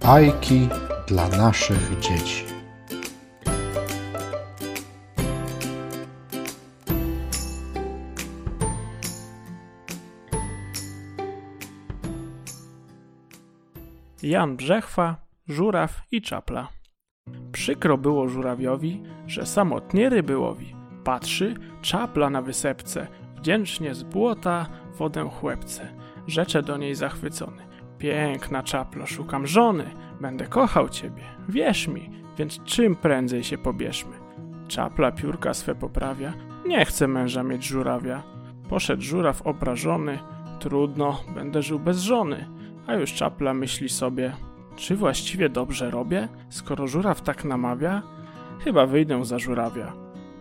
Bajki dla naszych dzieci. Jan Brzechwa, Żuraw i Czapla. Przykro było żurawiowi, że samotnie ryby łowi. Patrzy, czapla na wysepce, wdzięcznie z błota wodę chłepce. Rzecze do niej zachwycony. Piękna czaplo, szukam żony, będę kochał ciebie, wierz mi, więc czym prędzej się pobierzmy. Czapla piórka swe poprawia, nie chce męża mieć żurawia. Poszedł żuraw obrażony, trudno, będę żył bez żony. A już czapla myśli sobie, czy właściwie dobrze robię, skoro żuraw tak namawia? Chyba wyjdę za żurawia.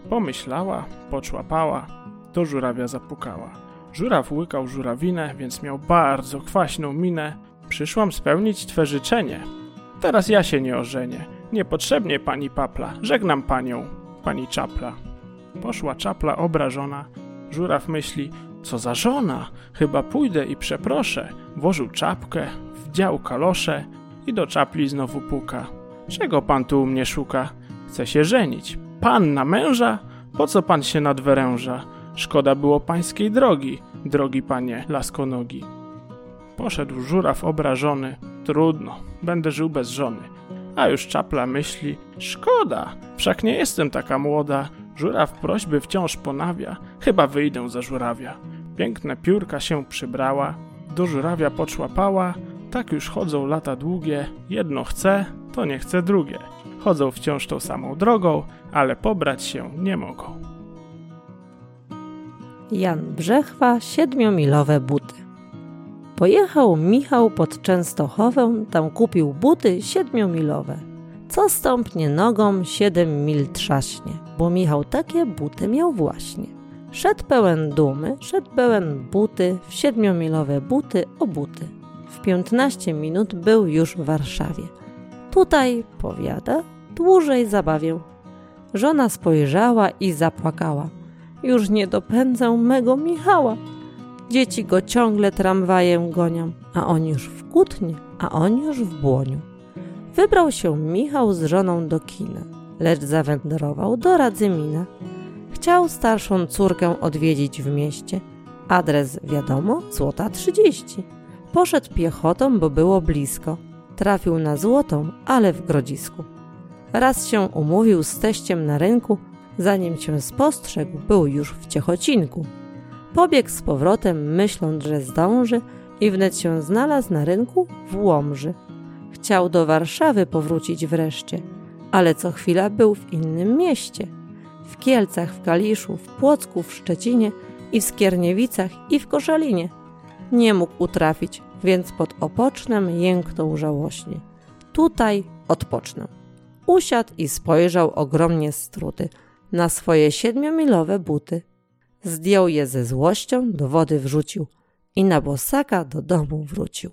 Pomyślała, poczłapała, do żurawia zapukała. Żuraw łykał żurawinę, więc miał bardzo kwaśną minę. Przyszłam spełnić twe życzenie. Teraz ja się nie ożenię. Niepotrzebnie pani papla. Żegnam panią, pani czapla. Poszła czapla obrażona. Żuraw myśli, co za żona? Chyba pójdę i przeproszę. Włożył czapkę, wdział kalosze i do czapli znowu puka. Czego pan tu u mnie szuka? Chce się żenić. Pan na męża? Po co pan się nadwyręża? Szkoda było pańskiej drogi, drogi panie laskonogi. Poszedł żuraw obrażony. Trudno, będę żył bez żony. A już czapla myśli, szkoda, wszak nie jestem taka młoda. Żuraw prośby wciąż ponawia, chyba wyjdę za żurawia. Piękne piórka się przybrała, do żurawia poczłapała, tak już chodzą lata długie, jedno chce, to nie chce drugie. Chodzą wciąż tą samą drogą, ale pobrać się nie mogą. Jan Brzechwa, siedmiomilowe buty. Pojechał Michał pod Częstochowę, tam kupił buty siedmiomilowe. Co stąpnie nogą, siedem mil trzaśnie, bo Michał takie buty miał właśnie. Szedł pełen dumy, szedł pełen buty, w siedmiomilowe buty o buty. W piętnaście minut był już w Warszawie. Tutaj, powiada, dłużej zabawię. Żona spojrzała i zapłakała. Już nie dopędzę mego Michała. Dzieci go ciągle tramwajem gonią, a on już w Kutnie, a on już w Błoniu. Wybrał się Michał z żoną do kina, lecz zawędrował do Radzymina. Chciał starszą córkę odwiedzić w mieście. Adres wiadomo, złota trzydzieści. Poszedł piechotą, bo było blisko. Trafił na złotą, ale w grodzisku. Raz się umówił z teściem na rynku, zanim się spostrzegł, był już w Ciechocinku. Pobiegł z powrotem, myśląc, że zdąży i wnet się znalazł na rynku w Łomży. Chciał do Warszawy powrócić wreszcie, ale co chwila był w innym mieście. W Kielcach, w Kaliszu, w Płocku, w Szczecinie i w Skierniewicach i w Koszalinie. Nie mógł utrafić, więc pod opocznem jęknął żałośnie. Tutaj odpocznę. Usiadł i spojrzał ogromnie struty na swoje siedmiomilowe buty. Zdjął je ze złością, do wody wrzucił i na bosaka do domu wrócił.